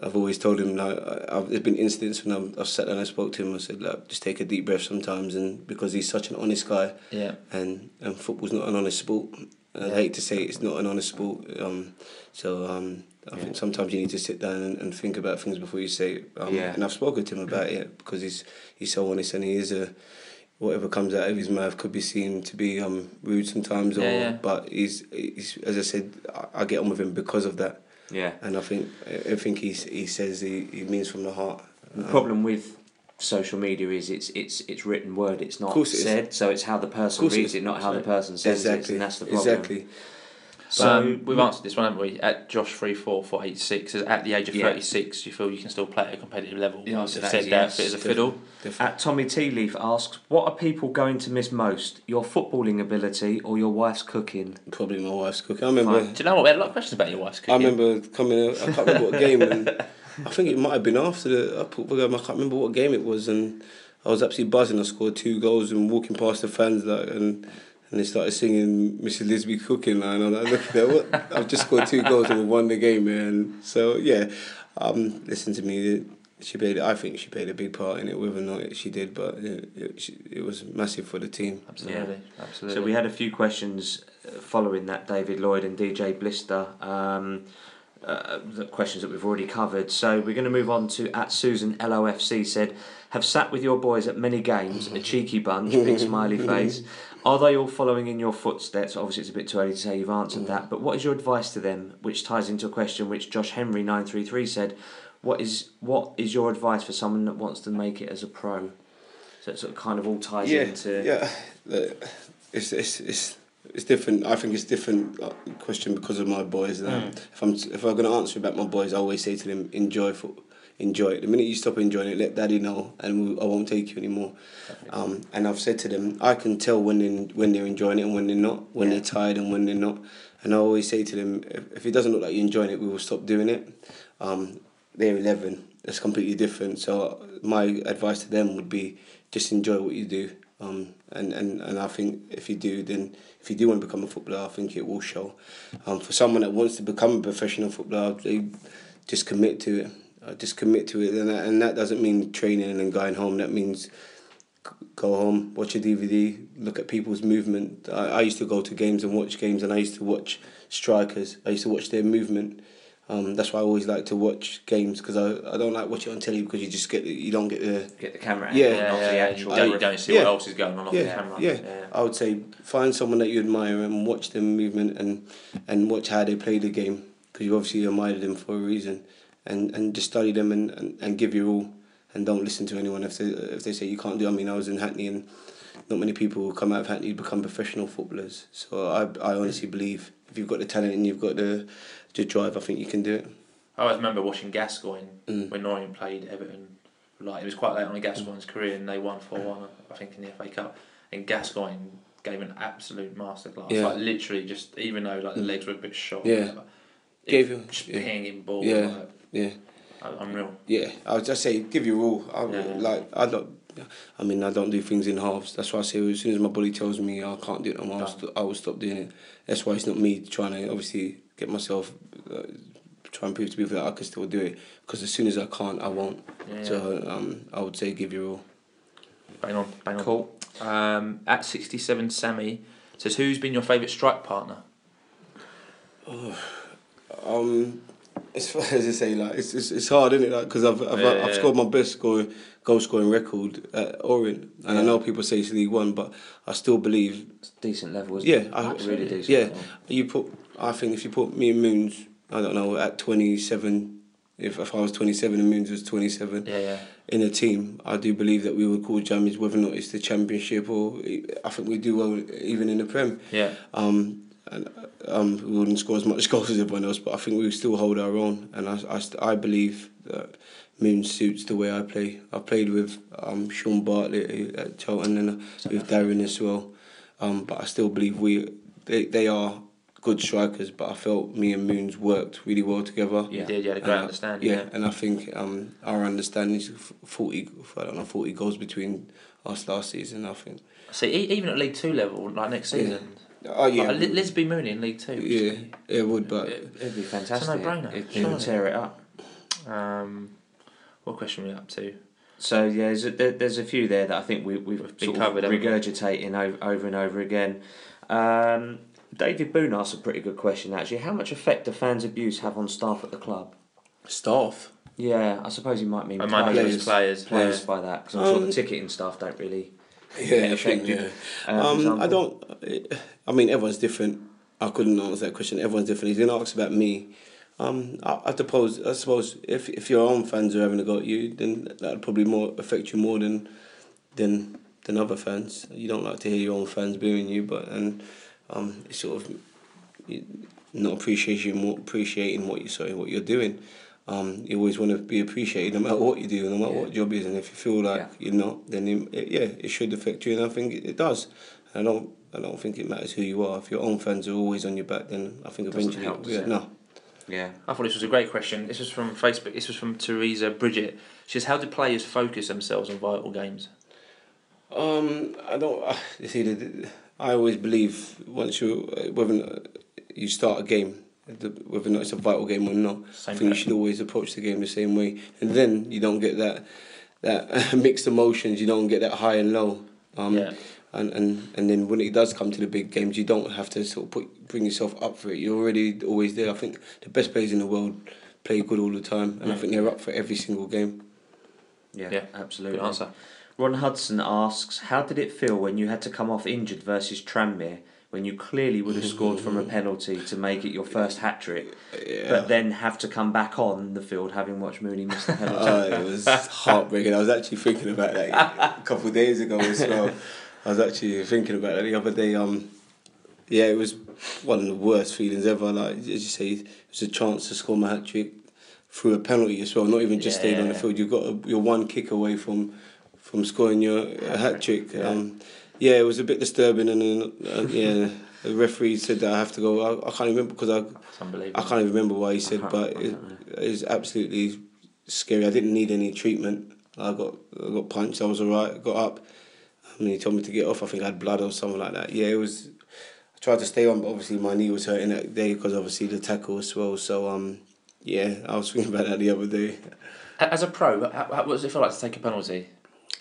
I've always told him. Like, I- I've, there's been incidents when I'm, I've sat down and I spoke to him. I said, like, just take a deep breath sometimes, and because he's such an honest guy, Yeah. and and football's not an honest sport. And Yeah. I hate to say it's not an honest sport. Um, so um, I think sometimes you need to sit down and, and think about things before you say it. Um, Yeah. And I've spoken to him about it because he's he's so honest and he is a whatever comes out of his mouth could be seen to be um, rude sometimes. Or Yeah, yeah. but he's, he's as I said, I, I get on with him because of that. Yeah. And I think I think he he says he, he means from the heart. The Um, problem with social media is it's it's it's written word. It's not Course it said, so it's how the person it reads it, not how the person says it, and that's the problem. Exactly. So So um, we've answered this one, haven't we? At Josh three four four eight six, at the age of Yeah. thirty six, you feel you can still play at a competitive level. The answer to You've that said is that yes, fit as a fiddle. Definitely. At Tommy Tea Leaf asks, "What are people going to miss most? Your footballing ability or your wife's cooking?" Probably my wife's cooking. I remember. Do you know what? We had a lot of questions about your wife's cooking. I remember coming. I can't remember what game. And [laughs] I think it might have been after the Upper game. I can't remember what game it was, and I was absolutely buzzing. I scored two goals and walking past the fans like and. And they started singing Mrs. Lisbie cooking line. I'm like, look at what I've just scored two goals and we won the game, man. So yeah, um, listen to me. She played. I think she played a big part in it, whether or not she did. But it, it, it was massive for the team. Absolutely, absolutely. So we had a few questions uh, following that, David Lloyd and DJ Blister. Um, uh, the questions that we've already covered. So we're going to move on to at Susan LOFC said, "Have sat with your boys at many games, a cheeky bunch, big smiley [laughs] face. Are they all following in your footsteps? Obviously, it's a bit too early to say you've answered that, but what is your advice to them? Which ties into a question which Josh Henry nine three three said, "What is what is your advice for someone that wants to make it as a pro?" So it sort of kind of all ties yeah, into yeah. It's it's it's it's different. I think it's different uh, question because of my boys. that. If I'm if I'm gonna answer about my boys, I always say to them, enjoy foot, enjoy it. The minute you stop enjoying it, let daddy know, and I won't take you anymore. Um, and I've said to them, I can tell when they when they're enjoying it and when they're not, when Yeah. they're tired and when they're not. And I always say to them, if, if it doesn't look like you're enjoying it, we will stop doing it. Um, they're 11. That's completely different. So my advice to them would be just enjoy what you do. Um, and, and, and I think if you do, then if you do want to become a footballer, I think it will show. Um, for someone that wants to become a professional footballer, they just commit to it. Uh, just commit to it, and that, and that doesn't mean training and going home. That means go home, watch a DVD, look at people's movement. I, I used to go to games and watch games, and I used to watch strikers. I used to watch their movement. Um, that's why I always like to watch games because I, I don't like watching it on telly because you just get the, you don't get the Get the camera out, Yeah. not Yeah, the yeah, actual. you, don't, you don't see Yeah. what else is going on off yeah, the camera. yeah. I would say find someone that you admire and watch their movement and and watch how they play the game because you obviously admire them for a reason and, and just study them and, and, and give your all and don't listen to anyone if they if they say you can't do. it. I mean, I was in Hackney and not many people who come out of Hackney become professional footballers. So I I honestly believe if you've got the talent and you've got the the drive, I think you can do it. I always remember watching Gascoigne Mm. when Noreen played Everton. Like it was quite late on in Gascoigne's career, and they won four one, I think, in the FA Cup. And Gascoigne gave an absolute masterclass. Yeah. Like literally, just even though like the Mm. legs were a bit short, Yeah. whatever, Gave you- just yeah. pinging ball. Yeah. Like, Yeah. un- unreal. Yeah, I would just say give your all. I, Yeah. Like I don't. I mean, I don't do things in halves. That's why I say as soon as my body tells me I can't do it no more, I'll st- I will stop doing it. That's why it's not me trying to obviously get myself, uh, try and prove to people that I can still do it. Because as soon as I can't, I won't. Yeah. So um, I would say give your all. bang on, bang on. Cool. Um, at sixty seven, Sammy says, "Who's been your favourite strike partner?" [sighs] Um, it's [laughs] as I say, like it's it's, it's hard, isn't it? Like because I've I've, Yeah, I've yeah. scored my best score goal scoring record at Orient, and I know people say it's League One, but I still believe It's decent level, isn't Yeah, it? I- really decent. yeah. level. You put, I think if you put me and Moons, I don't know, at 27, if, if I was 27 and Moons was 27, Yeah, yeah. in a team, I do believe that we would call jammies, whether or not it's the championship or I think we do well even in the Prem. Yeah, Um, and um, we wouldn't score as much [laughs] goals as everyone else, but I think we still hold our own. And I, I, I believe that Moon suits the way I play. I played with um, Shaun Bartlett at Charlton and uh, with Darren as well. Um, but I still believe we they, they are good strikers. But I felt me and Moons worked really well together. you Yeah. did. You had a great And I- understanding. Yeah, Yeah. and I think um, our understanding is forty. I don't know forty goals between us last season. I think. See, e- even at League Two level, like next Yeah. Season, Oh yeah. like, Li- Lisbie Mooney in League Two. yeah, it would, but It'd be fantastic. no-brainer, It, surely. would tear it up. Um, what question are we up to? So yeah, there's a, there- there's a few there that I think we, we've We've been sort covered, of regurgitating over, over and over again. Um, David Boone asked a pretty good question actually. How much effect do fans' abuse have on staff at the club? staff. Yeah, I suppose you might mean I might players, players. players yeah. by that because I'm sure Um, the ticketing staff don't really. Yeah, I think, affected. yeah. Uh, Um, I don't. I mean, everyone's different. I couldn't answer that question. Everyone's different. He's gonna ask about me. Um, I, I suppose. I suppose if if your own fans are having a go at you, then that'd probably more affect you more than than than other fans. You don't like to hear your own fans booing you, but and um, it's sort of you- not appreciating more appreciating what you sorry what you're doing. Um, you always want to be appreciated no matter what you do, no matter Yeah. what job is, and if you feel like Yeah. you're not, then it, it, yeah, it should affect you, and I think it, it does. I don't, I don't think it matters who you are. If your own fans are always on your back, then I think eventually, help, yeah, no. Yeah. I thought this was a great question. This was from Facebook. This was from Teresa Bridget. She says, "How do players focus themselves on vital games?" Um, I don't. Uh, you see, I always believe once you uh, whether you start a game, the, whether or not it's a vital game or not, Same I think you should always approach the game the same way, and then you don't get that that [laughs] mixed emotions. You don't get that high and low. Um, yeah, and, and and then when it does come to the big games, you don't have to sort of put bring yourself up for it. You're already always there. I think the best players in the world play good all the time, and I think they're up for every single game. Yeah, Yeah. absolutely. good answer. Ron Hudson asks, "How did it feel when you had to come off injured versus Tranmere when you clearly would have scored from a penalty to make it your first hat trick, Yeah. but then have to come back on the field having watched Mooney miss the penalty?" Oh, it was heartbreaking. I was actually thinking about that a couple of days ago as well. I was actually thinking about that the other day. Um, yeah, it was one of the worst feelings ever. Like as you say, it was a chance to score my hat trick through a penalty as well. Not even just staying on the field. You've got a, you're one kick away from from scoring your hat trick. Yeah. Um, yeah, it was a bit disturbing, and then uh, yeah, the referee said that I have to go. I, I can't remember because I. I can't even remember what he said, but it, it was absolutely scary. I didn't need any treatment. I got I got punched. I was alright. Got up. and he told me to get off. I think I had blood or something like that. Yeah, it was. I tried to stay on, but obviously my knee was hurting that day because obviously the tackle was well. So um, yeah, I was [laughs] thinking about that the other day. As a pro, how, how, what does it feel like to take a penalty?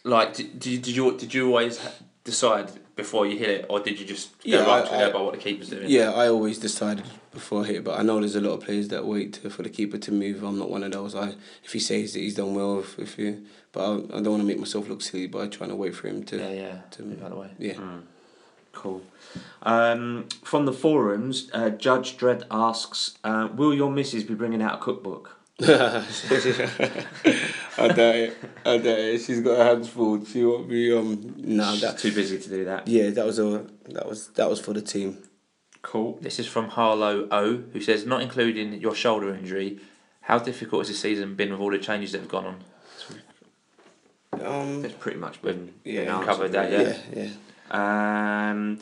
Like, did, did, did you did you always decide before you hit it, or did you just go Yeah, right I- through there I- by what the keeper's doing? Yeah, I always decided before I hit, but I know there's a lot of players that wait to, for the keeper to move. I'm not one of those. I if he says that he's done well, if, if you, but I, I don't want to make myself look silly by trying to wait for him to. yeah, yeah. to- move out of the way. Yeah. Cool. Um, from the forums, uh, Judge Dredd asks, uh, "Will your missus be bringing out a cookbook?" [laughs] I doubt it. I doubt it. She's got her hands full. She won't be. Um, no, She's that. too busy to do that. Yeah, that was a that was that was for the team. Cool. This is from Harlow O, who says, not including your shoulder injury, how difficult has this season been with all the changes that have gone on? Um, It's pretty much been yeah, been covered that, really. yeah, yeah. Um,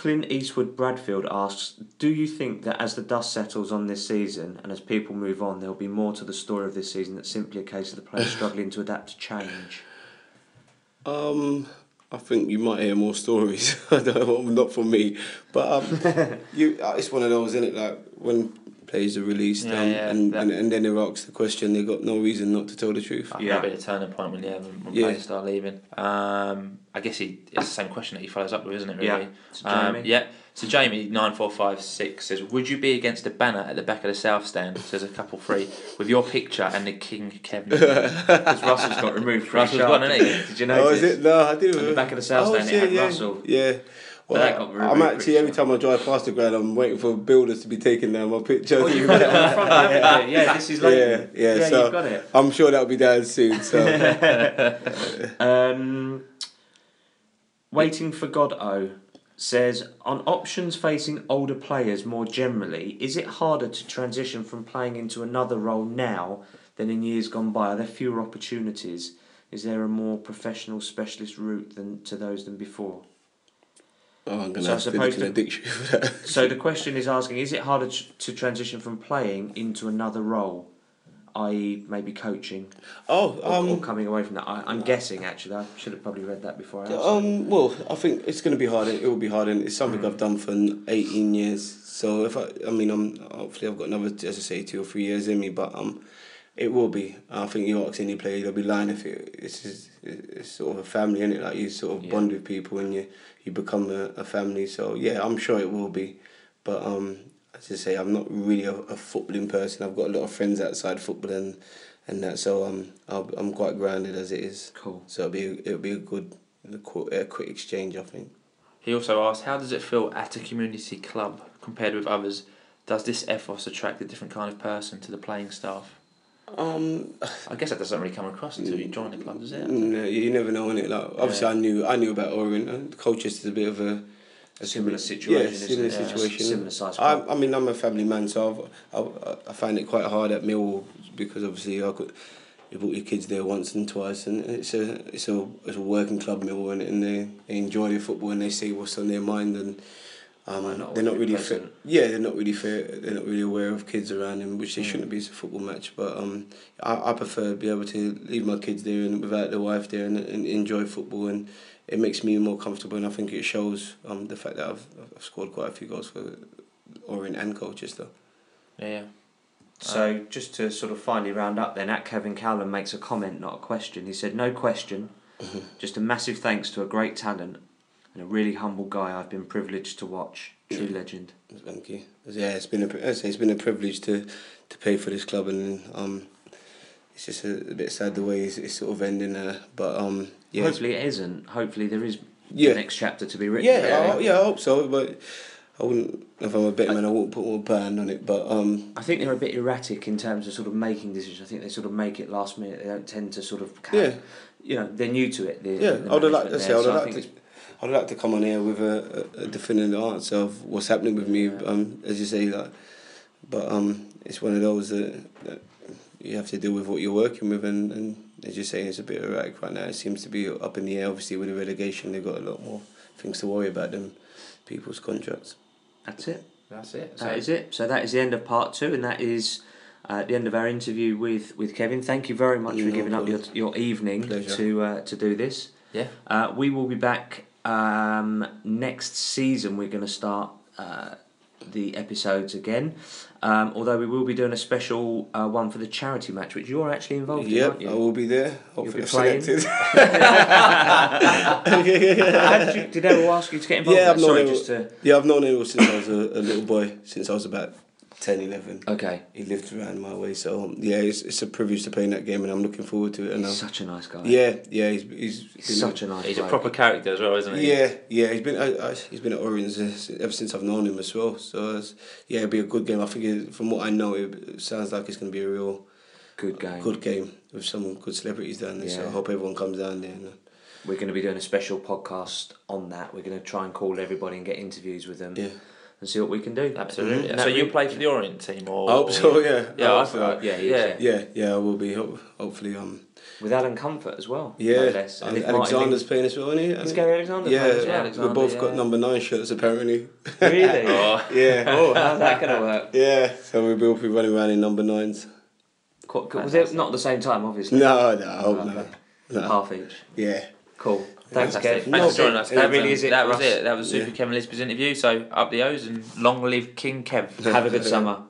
Clint Eastwood Bradfield asks, "Do you think that as the dust settles on this season and as people move on, there will be more to the story of this season that's simply a case of the players [sighs] struggling to adapt to change?" Um, I think you might hear more stories. [laughs] I don't know, not from me, but um, [laughs] you. uh, It's one of those, isn't it? Like when players are released, Yeah, um, yeah, and, that- and and then they're asked the question, They've got no reason not to tell the truth. I think Yeah. that'll be the turning point when, yeah, when, when Yeah. players start leaving. Um, I guess he, it's the same question that he follows up with, isn't it, really? Yeah. So Um, Jamie? yeah. So Jamie nine four five six says, "Would you be against a banner at the back of the south stand?" Says a couple three with your picture and the King Kevin. [laughs] Because Russell's got removed. pretty Russell's sharp, gone, hasn't he? Did you know? Oh, is it? No, I didn't. At the back of the south stand, it had yeah, Russell. Yeah. Well, removed I'm actually every time I drive past the ground, I'm waiting for builders to be taking down my picture. Oh, you've [laughs] got it on the front, haven't? Yeah, this is like. yeah, yeah. yeah so you've got it. I'm sure that'll be down soon. So [laughs] [laughs] Um, Waiting for God O says on options facing older players more generally, is it harder to transition from playing into another role now than in years gone by? Are there fewer opportunities? Is there a more professional specialist route than to those than before? Oh, I'm gonna So I have to suppose look in a the- for that. [laughs] So the question is asking: Is it harder to, transition from playing into another role, i.e., maybe coaching, Oh, or, um, or coming away from that? I, I'm guessing actually. I should have probably read that before. I answered. Um, well, I think it's going to be hard. It will be hard, and it's Mm. something I've done for eighteen years. So if I, I mean, I'm hopefully I've got another, as I say, two or three years in me. But um, it will be. I think you ask any player, they'll be lying if it. It's just, it's sort of a family, is it? Like you sort of Yeah. bond with people, and you you become a, a family. So yeah, I'm sure it will be. But um, as I say, I'm not really a, a footballing person. I've got a lot of friends outside football and and that. So um, I'll, I'm quite grounded as it is. cool. So it'll be it'll be a good a quick, a quick exchange, I think. He also asked, "How does it feel at a community club compared with others? Does this ethos attract a different kind of person to the playing staff?" Um, I guess that doesn't really come across until you join the club, does it? no, you never know, innit? Like obviously, Yeah. I knew I knew about Orient. And Colchester's a bit of a, A similar situation, Yeah, isn't similar? Situation. similar size I. I mean, I'm a family man, so I've, I I find it quite hard at Millwall because obviously I could. You brought your kids there once and twice, and it's a it's a it's a working club Millwall, and, they, they enjoy their football and they say what's on their mind, and um, Might not they're not really fair. present. Yeah, they're not really fair. They're not really aware of kids around them, which they Mm. shouldn't be. It's a football match, but um, I, I prefer to be able to leave my kids there and without the wife there and, and enjoy football, and it makes me more comfortable. And I think it shows um the fact that I've, I've scored quite a few goals for Orient and Colchester. Yeah. yeah. So just to sort of finally round up, then at Kevin Cowland makes a comment, not a question. He said, "No question, [laughs] just a massive thanks to a great talent and a really humble guy I've been privileged to watch. True Yeah. legend." Thank you. Yeah, it's been a say, it's been a privilege to to play for this club, and um, it's just a, a bit sad the way it's, it's sort of ending. Uh, but um, yeah, Hopefully it isn't. Hopefully there is yeah, the next chapter to be written. yeah. I, yeah. I hope so, but I wouldn't. If I'm a betting man, I wouldn't put more band on it. But um, I think they're a bit erratic in terms of sort of making decisions. I think they sort of make it last minute. They don't tend to sort of. Have, yeah, You know, they're new to it. The, yeah. the I would have liked. I say, I would have think liked to. it's- I'd like to come on here with a, a, a definitive answer of what's happening with me. Yeah. Um, as you say, like, but um, it's one of those that, that you have to deal with what you're working with, and, and as you say, it's a bit erratic right now. It seems to be up in the air. Obviously, with the relegation, they've got a lot more things to worry about than people's contracts. That's it. That's it. That is it. So that is the end of part two, and that is at the end of our interview with, with Kevin. Thank you very much for No giving up your, your evening Pleasure. to uh, to do this. Yeah. Uh, we will be back um, next season. We're going to start uh, the episodes again. Um, although we will be doing a special uh, one for the charity match, which you're actually involved in, Yep, aren't you? I will be there. You'll Hopefully be playing. [laughs] [laughs] selected. Did, you, did everyone ask you to get involved? Yeah, in I've known Sorry, to. yeah, I've known him since I was a, a little boy, since I was about 10, 11. Okay. He lived around my way, so yeah, it's, it's a privilege to play in that game, and I'm looking forward to it. And He's um, such a nice guy. yeah, yeah, he's, he's, He's such a nice guy. He's a proper character as well, isn't he? Yeah, yeah, he's been I, I, he's been at Orient ever since I've known him as well. So it's, yeah, it'll be a good game. I think it, from what I know, it, it sounds like it's going to be a real Good game. good game with some good celebrities down there. So I hope everyone comes down there. And, uh, We're going to be doing a special podcast on that. We're going to try and call everybody and get interviews with them yeah, and see what we can do. Absolutely. Mhm. So you play for the Orient team, or I hope so. Yeah, Yeah, I I hope so. thought- yeah, yeah. yeah. yeah, yeah, I will be. Ho- hopefully, um, With Alan Comfort as well. yeah. less. And Ale- Martin Alexander's Ling- playing as well, isn't he? Is? Gary Alexander Yeah, playing as Yeah, well? Alexander, we both got number nine shirts apparently. Really? [laughs] Oh, yeah. oh, [laughs] how's that going to work? Yeah, so we'll both be running around in number nines. Cool. cool. Was it not at the same time, obviously? No, no, I hope Okay. not. No. Half each. Yeah. Cool. Thanks, Fantastic. Kev. Thanks No, for joining us. that really is it That was us. it. That was Super Yeah. Kevin Lisbie's interview. So up the O's and long live King Kev. Have a good summer.